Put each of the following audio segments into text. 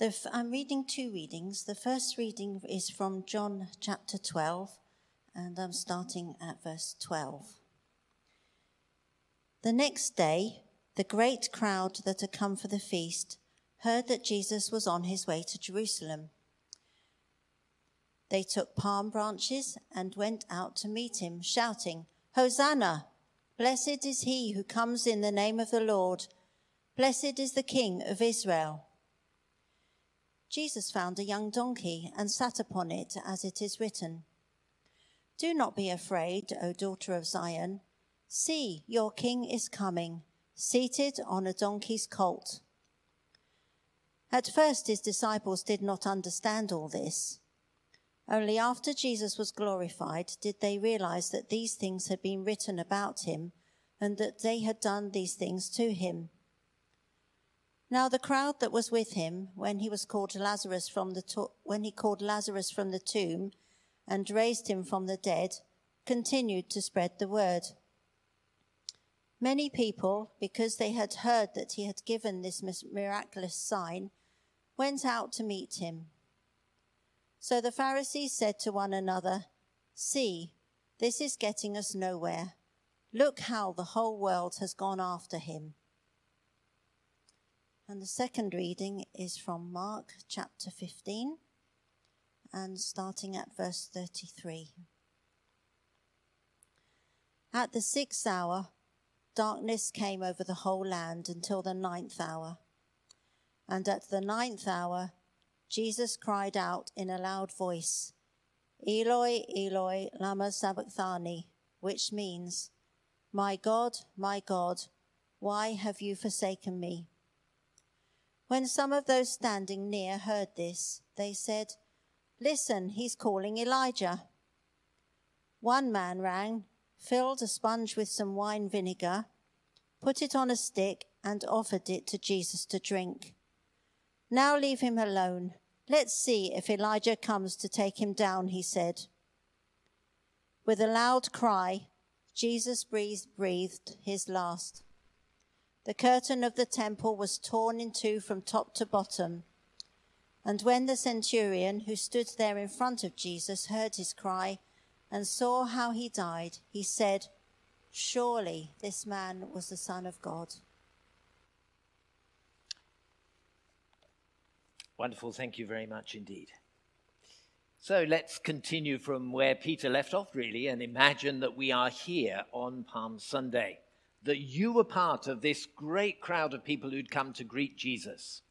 F- I'm reading two readings. The first reading is from John chapter 12, and I'm starting at verse 12. The next day, the great crowd that had come for the feast heard that Jesus was on his way to Jerusalem. They took palm branches and went out to meet him, shouting, Hosanna! Blessed is he who comes in the name of the Lord. Blessed is the King of Israel. Jesus found a young donkey and sat upon it, as it is written Do not be afraid, O daughter of Zion. See, your king is coming, seated on a donkey's colt. At first, his disciples did not understand all this. Only after Jesus was glorified did they realize that these things had been written about him and that they had done these things to him. Now the crowd that was with him when he was called Lazarus from the to- when he called Lazarus from the tomb and raised him from the dead continued to spread the word. Many people, because they had heard that he had given this miraculous sign, went out to meet him. So the Pharisees said to one another, See, this is getting us nowhere. Look how the whole world has gone after him. And the second reading is from Mark chapter 15 and starting at verse 33. At the sixth hour, darkness came over the whole land until the ninth hour. And at the ninth hour, Jesus cried out in a loud voice, Eloi, Eloi, lama sabachthani, which means, My God, my God, why have you forsaken me? When some of those standing near heard this, they said, Listen, he's calling Elijah. One man rang, filled a sponge with some wine vinegar, put it on a stick, and offered it to Jesus to drink. Now leave him alone. Let's see if Elijah comes to take him down, he said. With a loud cry, Jesus breathed, his last. The curtain of the temple was torn in two from top to bottom. And when the centurion who stood there in front of Jesus heard his cry and saw how he died, he said, Surely this man was the Son of God. Wonderful. Thank you very much indeed. So let's continue from where Peter left off, really, and imagine that we are here on Palm Sunday, that you were part of this great crowd of people who'd come to greet Jesus.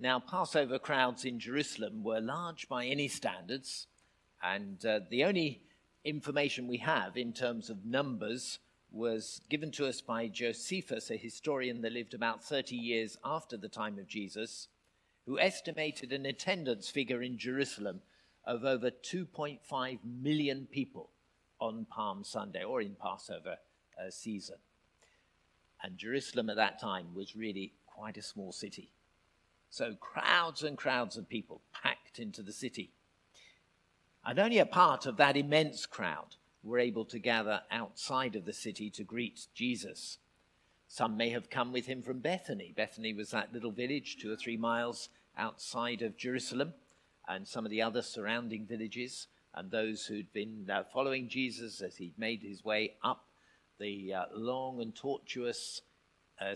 Now, Passover crowds in Jerusalem were large by any standards, and uh, the only information we have in terms of numbers was given to us by Josephus, a historian that lived about 30 years after the time of Jesus who estimated an attendance figure in Jerusalem of over 2.5 million people on Palm Sunday or in Passover uh, season. And Jerusalem at that time was really quite a small city. So crowds and crowds of people packed into the city. And only a part of that immense crowd were able to gather outside of the city to greet Jesus. Some may have come with him from Bethany. Bethany was that little village, two or three miles outside of Jerusalem, and some of the other surrounding villages, and those who'd been uh, following Jesus as he'd made his way up the uh, long and tortuous uh,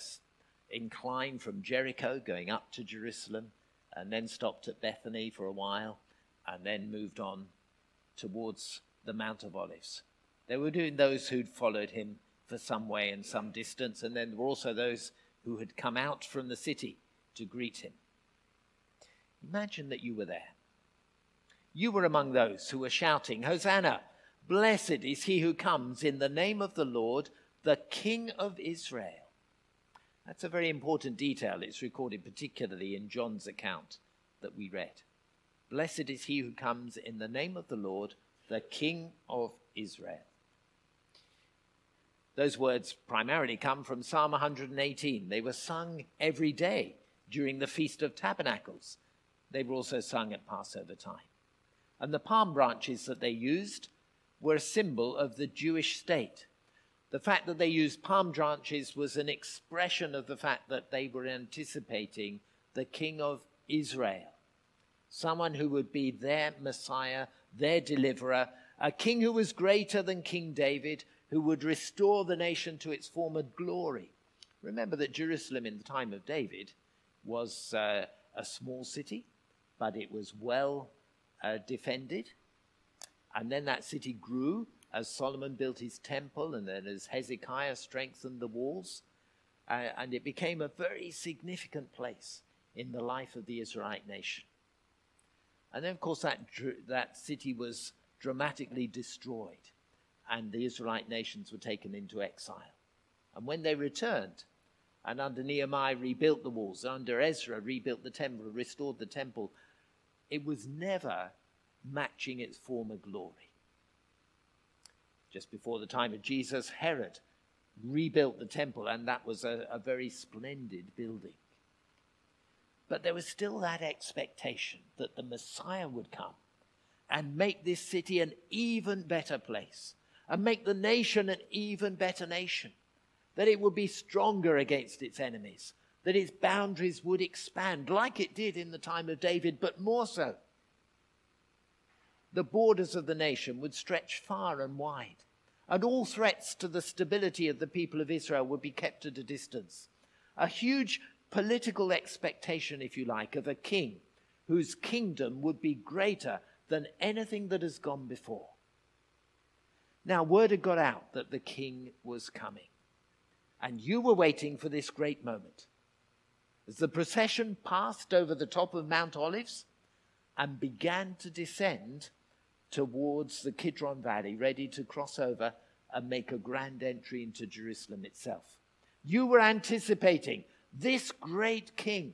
incline from Jericho going up to Jerusalem, and then stopped at Bethany for a while, and then moved on towards the Mount of Olives. There were doing those who'd followed him for some way and some distance, and then there were also those who had come out from the city to greet him. Imagine that you were there. You were among those who were shouting, Hosanna! Blessed is he who comes in the name of the Lord, the King of Israel. That's a very important detail. It's recorded particularly in John's account that we read. Blessed is he who comes in the name of the Lord, the King of Israel. Those words primarily come from Psalm 118. They were sung every day during the Feast of Tabernacles. They were also sung at Passover time. And the palm branches that they used were a symbol of the Jewish state. The fact that they used palm branches was an expression of the fact that they were anticipating the king of Israel, someone who would be their Messiah, their deliverer, a king who was greater than King David, who would restore the nation to its former glory. Remember that Jerusalem in the time of David was uh, a small city, but it was well uh, defended. And then that city grew as Solomon built his temple and then as Hezekiah strengthened the walls. Uh, and it became a very significant place in the life of the Israelite nation. And then, of course, that, that city was dramatically destroyed, and the Israelite nations were taken into exile. And when they returned, and under Nehemiah rebuilt the walls, under Ezra rebuilt the temple, restored the temple, it was never matching its former glory. Just before the time of Jesus, Herod rebuilt the temple, and that was a, a very splendid building. But there was still that expectation that the Messiah would come and make this city an even better place and make the nation an even better nation. That it would be stronger against its enemies, that its boundaries would expand like it did in the time of David, but more so. The borders of the nation would stretch far and wide, and all threats to the stability of the people of Israel would be kept at a distance. A huge political expectation, if you like, of a king whose kingdom would be greater than anything that has gone before. Now, word had got out that the king was coming, and you were waiting for this great moment. As the procession passed over the top of Mount Olives and began to descend towards the Kidron Valley, ready to cross over and make a grand entry into Jerusalem itself. You were anticipating this great king,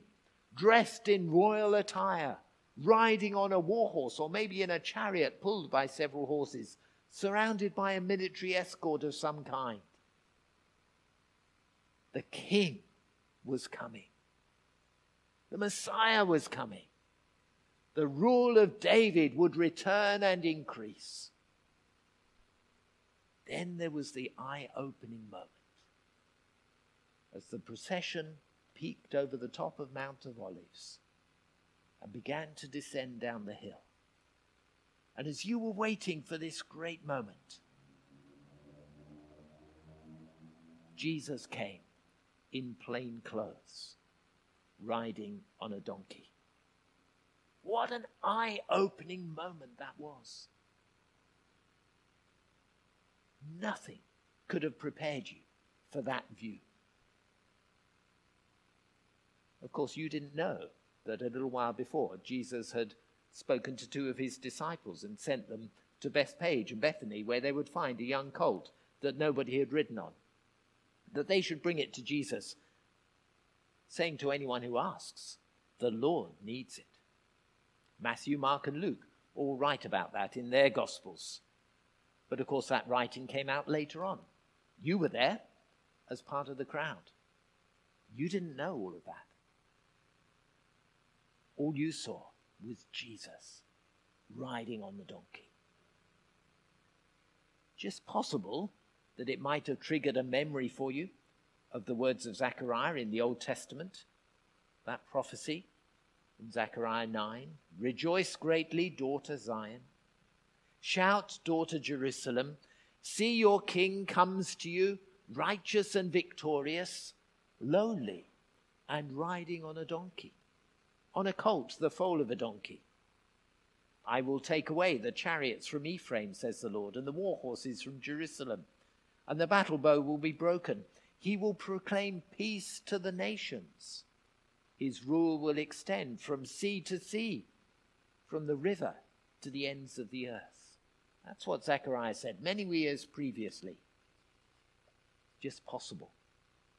dressed in royal attire, riding on a war horse or maybe in a chariot pulled by several horses, surrounded by a military escort of some kind. The king was coming. The Messiah was coming. The rule of David would return and increase. Then there was the eye opening moment. As the procession peeked over the top of Mount of Olives, and began to descend down the hill. And as you were waiting for this great moment, Jesus came in plain clothes, riding on a donkey. What an eye opening moment that was! Nothing could have prepared you for that view. Of course, you didn't know that a little while before Jesus had spoken to two of his disciples and sent them to Bethphage and Bethany, where they would find a young colt that nobody had ridden on, that they should bring it to Jesus, saying to anyone who asks, The Lord needs it. Matthew, Mark, and Luke all write about that in their Gospels. But of course, that writing came out later on. You were there as part of the crowd. You didn't know all of that all you saw was Jesus riding on the donkey. Just possible that it might have triggered a memory for you of the words of Zechariah in the Old Testament, that prophecy in Zechariah 9 Rejoice greatly, daughter Zion. Shout, daughter Jerusalem. See, your king comes to you, righteous and victorious, lowly, and riding on a donkey on a colt, the foal of a donkey. I will take away the chariots from Ephraim, says the Lord, and the war horses from Jerusalem, and the battle bow will be broken. He will proclaim peace to the nations. His rule will extend from sea to sea, from the river to the ends of the earth. That's what Zechariah said many years previously. Just possible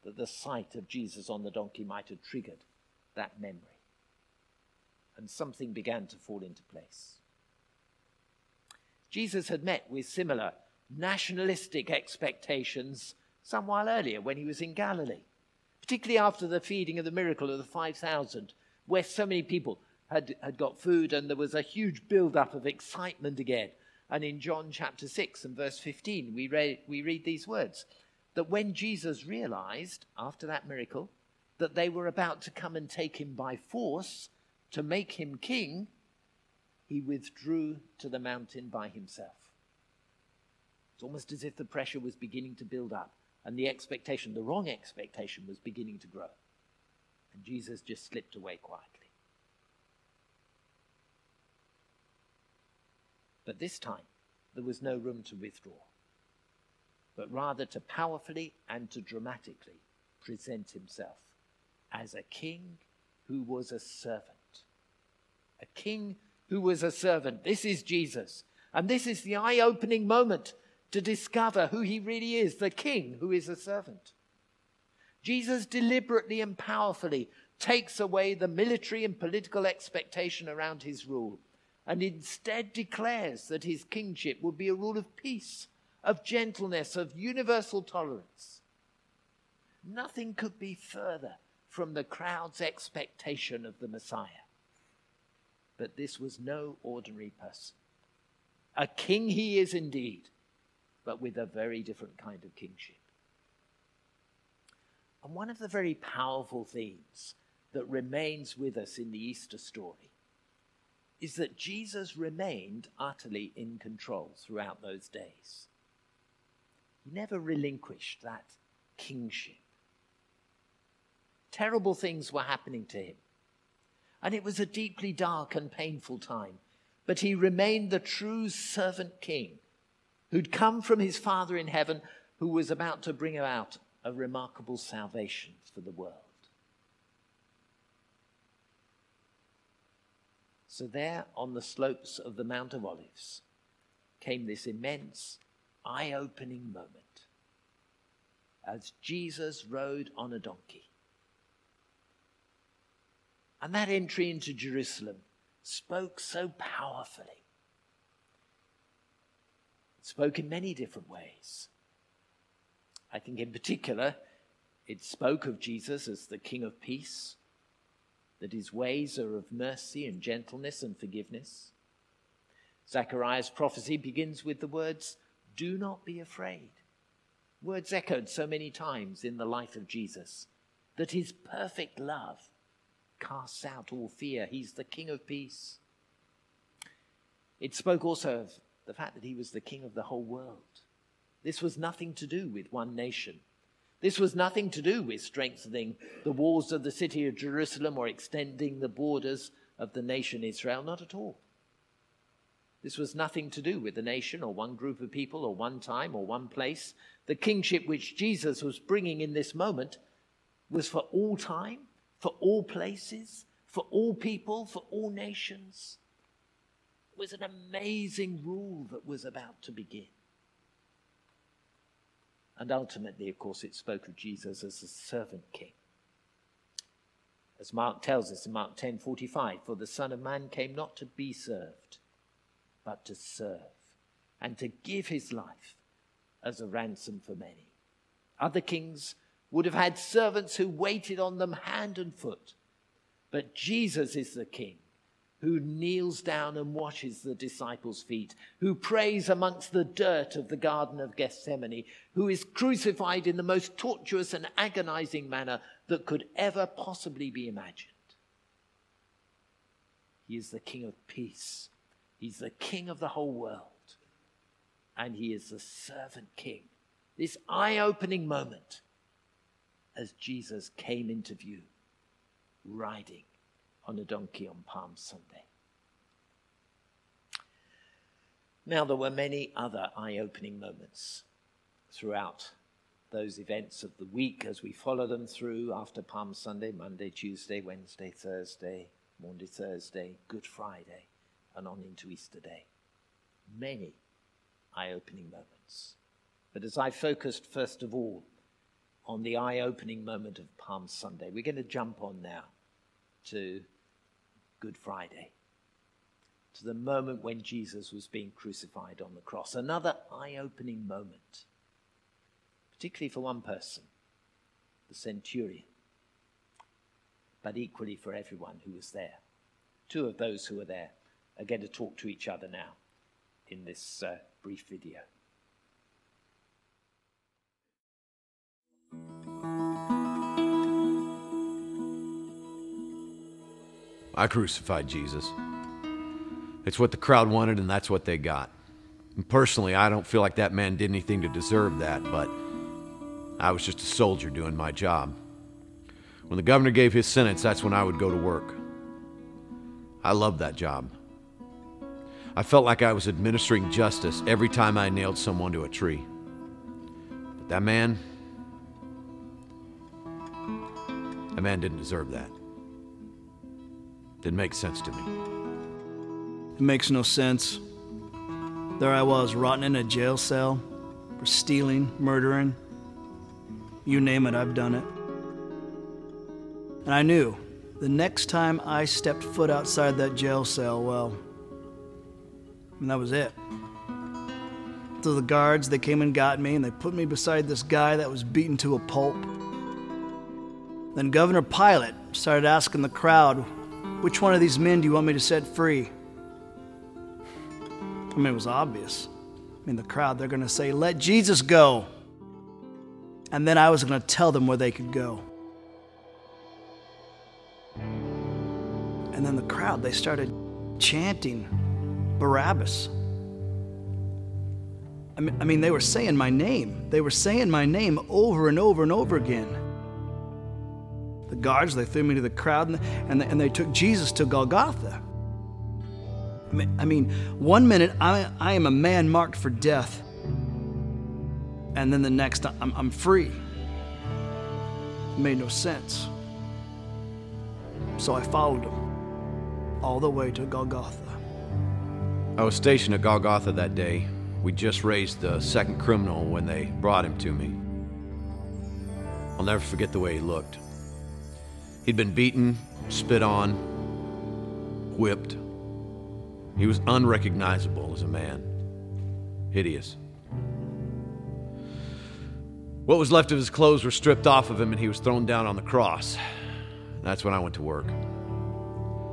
that the sight of Jesus on the donkey might have triggered that memory and something began to fall into place. Jesus had met with similar nationalistic expectations some while earlier when he was in Galilee, particularly after the feeding of the miracle of the 5,000, where so many people had, had got food and there was a huge build-up of excitement again. And in John chapter 6 and verse 15, we read, we read these words that when Jesus realized, after that miracle, that they were about to come and take him by force, to make him king, he withdrew to the mountain by himself. It's almost as if the pressure was beginning to build up and the expectation, the wrong expectation, was beginning to grow. And Jesus just slipped away quietly. But this time, there was no room to withdraw, but rather to powerfully and to dramatically present himself as a king who was a servant. A king who was a servant. This is Jesus. And this is the eye opening moment to discover who he really is the king who is a servant. Jesus deliberately and powerfully takes away the military and political expectation around his rule and instead declares that his kingship would be a rule of peace, of gentleness, of universal tolerance. Nothing could be further from the crowd's expectation of the Messiah. But this was no ordinary person. A king he is indeed, but with a very different kind of kingship. And one of the very powerful themes that remains with us in the Easter story is that Jesus remained utterly in control throughout those days. He never relinquished that kingship. Terrible things were happening to him, and it was a deeply dark and painful time, but he remained the true servant king who'd come from his Father in heaven, who was about to bring about a remarkable salvation for the world. So, there on the slopes of the Mount of Olives came this immense, eye opening moment as Jesus rode on a donkey. And that entry into Jerusalem spoke so powerfully. Spoke in many different ways. I think, in particular, it spoke of Jesus as the King of Peace that his ways are of mercy and gentleness and forgiveness. Zechariah's prophecy begins with the words, Do not be afraid. Words echoed so many times in the life of Jesus that his perfect love casts out all fear. He's the King of peace. It spoke also of the fact that he was the King of the whole world. This was nothing to do with one nation this was nothing to do with strengthening the walls of the city of Jerusalem or extending the borders of the nation Israel, not at all. This was nothing to do with a nation or one group of people or one time or one place. The kingship which Jesus was bringing in this moment was for all time, for all places, for all people, for all nations. Was an amazing rule that was about to begin. And ultimately, of course, it spoke of Jesus as a servant king. As Mark tells us in Mark 10:45, for the Son of Man came not to be served, but to serve, and to give his life as a ransom for many. Other kings would have had servants who waited on them hand and foot, but Jesus is the king who kneels down and washes the disciples' feet, who prays amongst the dirt of the Garden of Gethsemane, who is crucified in the most tortuous and agonizing manner that could ever possibly be imagined. He is the King of peace, He's the King of the whole world, and He is the servant King. This eye opening moment as Jesus came into view, riding on a donkey on Palm Sunday. Now, there were many other eye opening moments throughout those events of the week as we follow them through after Palm Sunday, Monday, Tuesday, Wednesday, Thursday, Monday, Thursday, Good Friday, and on into Easter Day. Many eye opening moments. But as I focused first of all on the eye opening moment of Palm Sunday, we're going to jump on now to Good Friday, to the moment when Jesus was being crucified on the cross. Another eye opening moment, particularly for one person, the centurion, but equally for everyone who was there. Two of those who were there are going to talk to each other now in this uh, brief video. I crucified Jesus. It's what the crowd wanted, and that's what they got. And personally, I don't feel like that man did anything to deserve that, but I was just a soldier doing my job. When the governor gave his sentence, that's when I would go to work. I loved that job. I felt like I was administering justice every time I nailed someone to a tree. But that man, that man didn't deserve that. Didn't make sense to me. It makes no sense. There I was, rotting in a jail cell for stealing, murdering. You name it, I've done it. And I knew the next time I stepped foot outside that jail cell, well, and that was it. So the guards, they came and got me, and they put me beside this guy that was beaten to a pulp. Then Governor Pilate started asking the crowd, Which one of these men do you want me to set free? I mean, it was obvious. I mean, the crowd, they're going to say, Let Jesus go. And then I was going to tell them where they could go. And then the crowd, they started chanting Barabbas. I mean, I mean, they were saying my name. They were saying my name over and over and over again. The guards, they threw me to the crowd and, and, they, and they took Jesus to Golgotha. I mean, one minute I, I am a man marked for death, and then the next I'm, I'm free. It made no sense. So I followed him all the way to Golgotha. I was stationed at Golgotha that day. We just raised the second criminal when they brought him to me. I'll never forget the way he looked. He'd been beaten, spit on, whipped. He was unrecognizable as a man. Hideous. What was left of his clothes were stripped off of him, and he was thrown down on the cross. That's when I went to work.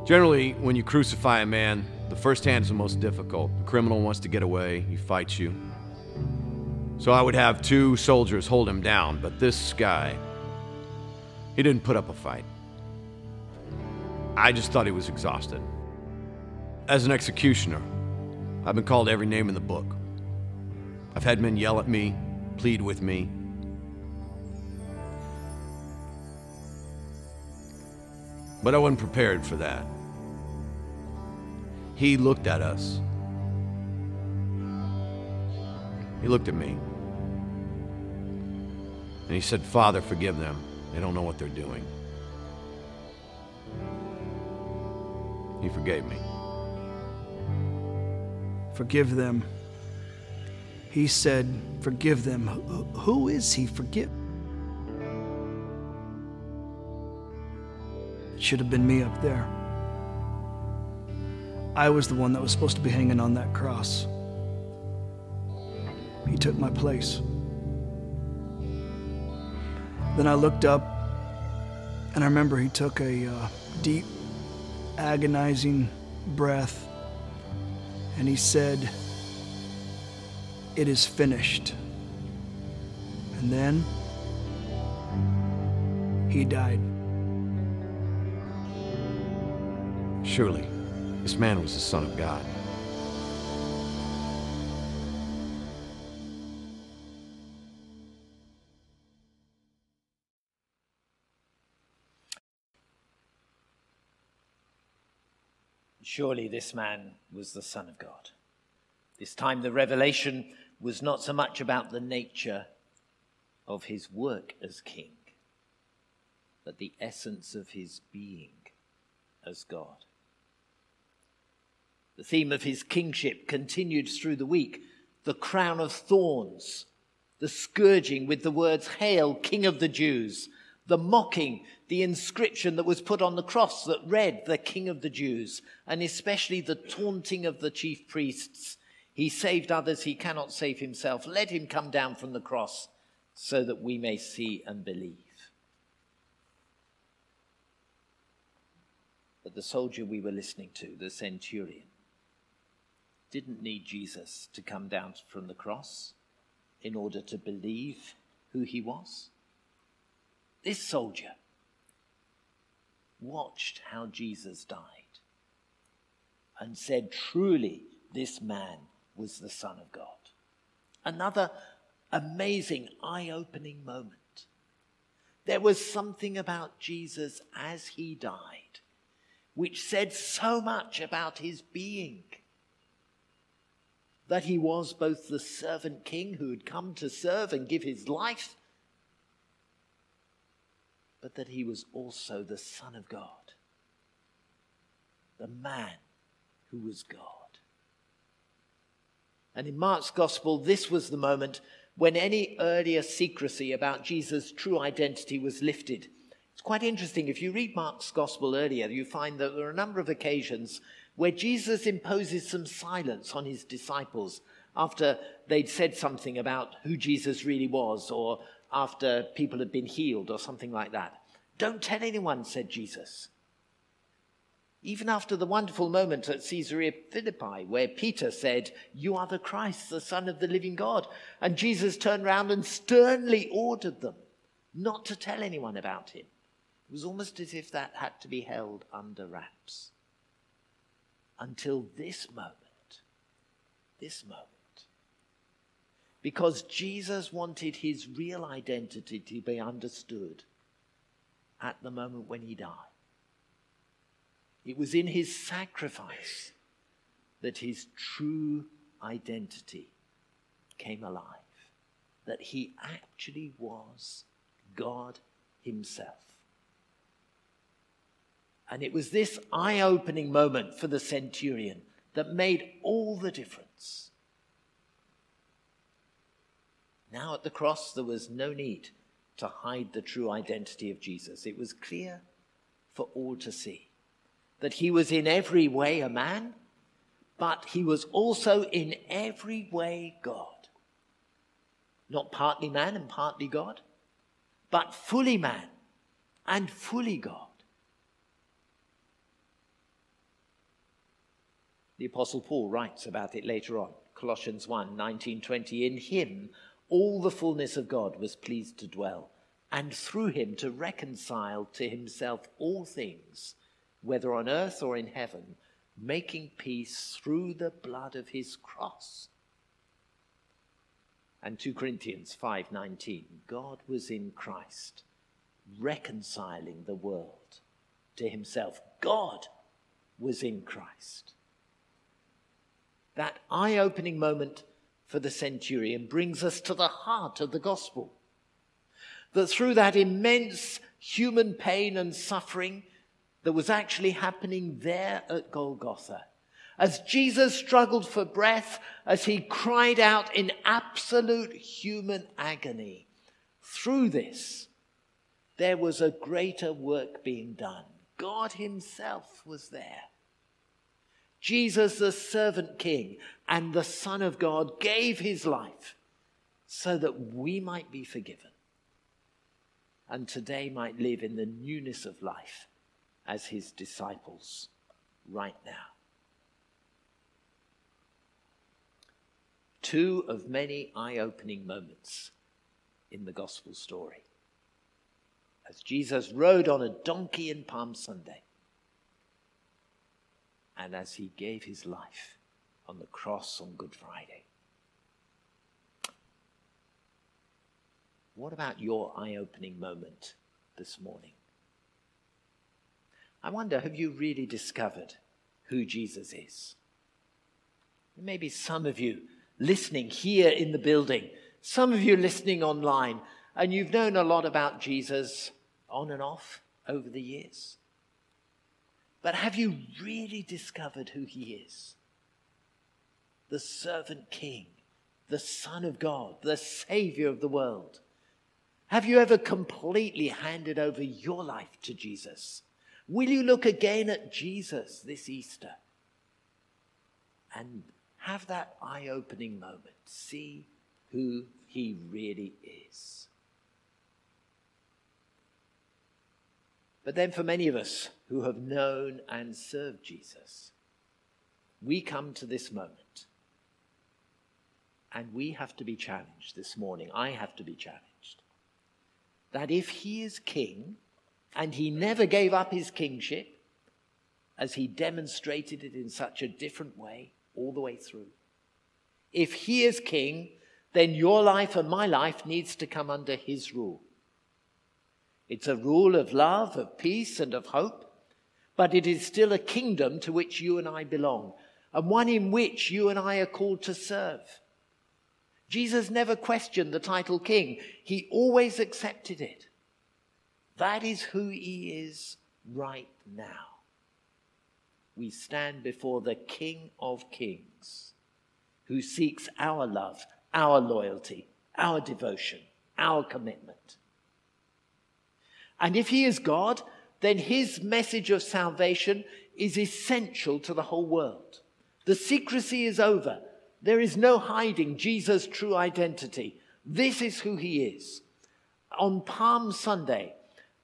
Generally, when you crucify a man, the first hand is the most difficult. The criminal wants to get away, he fights you. So I would have two soldiers hold him down, but this guy, he didn't put up a fight. I just thought he was exhausted. As an executioner, I've been called every name in the book. I've had men yell at me, plead with me. But I wasn't prepared for that. He looked at us. He looked at me. And he said, Father, forgive them. They don't know what they're doing. He forgave me. Forgive them. He said, Forgive them. Who is he? Forgive. It Should have been me up there. I was the one that was supposed to be hanging on that cross. He took my place. Then I looked up, and I remember he took a uh, deep, agonizing breath, and he said, It is finished. And then he died. Surely, this man was the Son of God. Surely this man was the Son of God. This time the revelation was not so much about the nature of his work as king, but the essence of his being as God. The theme of his kingship continued through the week the crown of thorns, the scourging with the words, Hail, King of the Jews, the mocking, the inscription that was put on the cross that read, The King of the Jews, and especially the taunting of the chief priests. He saved others, he cannot save himself. Let him come down from the cross so that we may see and believe. But the soldier we were listening to, the centurion, didn't need Jesus to come down from the cross in order to believe who he was. This soldier watched how Jesus died and said, Truly, this man was the Son of God. Another amazing, eye opening moment. There was something about Jesus as he died which said so much about his being. That he was both the servant king who had come to serve and give his life, but that he was also the Son of God, the man who was God. And in Mark's Gospel, this was the moment when any earlier secrecy about Jesus' true identity was lifted. It's quite interesting. If you read Mark's Gospel earlier, you find that there are a number of occasions where Jesus imposes some silence on his disciples after they'd said something about who Jesus really was or after people had been healed or something like that. Don't tell anyone, said Jesus. Even after the wonderful moment at Caesarea Philippi, where Peter said, You are the Christ, the Son of the living God. And Jesus turned round and sternly ordered them not to tell anyone about him. It was almost as if that had to be held under wraps. Until this moment. This moment. Because Jesus wanted his real identity to be understood at the moment when he died. It was in his sacrifice that his true identity came alive, that he actually was God himself. And it was this eye opening moment for the centurion that made all the difference. Now at the cross, there was no need to hide the true identity of Jesus. It was clear for all to see that he was in every way a man, but he was also in every way God. Not partly man and partly God, but fully man and fully God. The Apostle Paul writes about it later on, Colossians 1 19, 20. In him all the fullness of God was pleased to dwell, and through him to reconcile to himself all things whether on earth or in heaven, making peace through the blood of his cross. And 2 Corinthians 5:19 God was in Christ reconciling the world to himself. God was in Christ. That eye-opening moment for the centurion brings us to the heart of the gospel. That through that immense human pain and suffering, that was actually happening there at Golgotha. As Jesus struggled for breath, as he cried out in absolute human agony, through this, there was a greater work being done. God Himself was there. Jesus, the servant king and the Son of God, gave His life so that we might be forgiven and today might live in the newness of life as his disciples right now. Two of many eye opening moments in the gospel story. As Jesus rode on a donkey in Palm Sunday, and as he gave his life on the cross on Good Friday. What about your eye opening moment this morning? I wonder, have you really discovered who Jesus is? Maybe some of you listening here in the building, some of you listening online, and you've known a lot about Jesus on and off over the years. But have you really discovered who he is? The servant king, the Son of God, the Savior of the world. Have you ever completely handed over your life to Jesus? Will you look again at Jesus this Easter and have that eye opening moment? See who he really is. But then, for many of us who have known and served Jesus, we come to this moment and we have to be challenged this morning. I have to be challenged that if he is king, And he never gave up his kingship as he demonstrated it in such a different way all the way through. If he is king, then your life and my life needs to come under his rule. It's a rule of love, of peace, and of hope, but it is still a kingdom to which you and I belong, and one in which you and I are called to serve. Jesus never questioned the title king, he always accepted it. That is who he is right now. We stand before the King of Kings who seeks our love, our loyalty, our devotion, our commitment. And if he is God, then his message of salvation is essential to the whole world. The secrecy is over. There is no hiding Jesus' true identity. This is who he is. On Palm Sunday,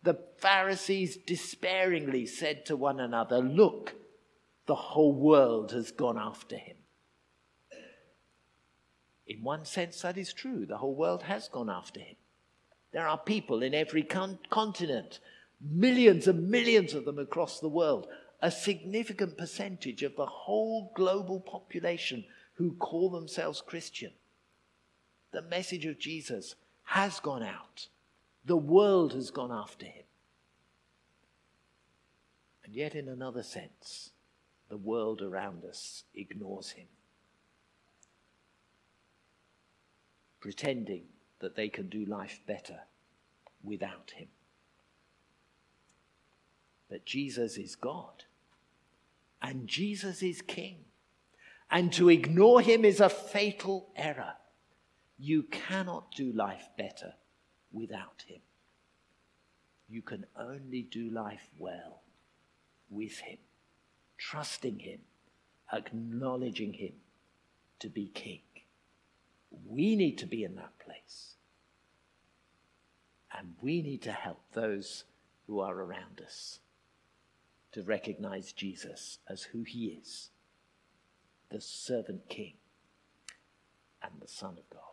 the Pharisees despairingly said to one another, Look, the whole world has gone after him. In one sense, that is true. The whole world has gone after him. There are people in every con- continent, millions and millions of them across the world, a significant percentage of the whole global population who call themselves Christian. The message of Jesus has gone out. The world has gone after him. And yet, in another sense, the world around us ignores him. pretending that they can do life better without him. But Jesus is God, and Jesus is King. And to ignore him is a fatal error. You cannot do life better without him. You can only do life well with him, trusting him, acknowledging him to be king. We need to be in that place. And we need to help those who are around us to recognize Jesus as who he is the servant king and the Son of God.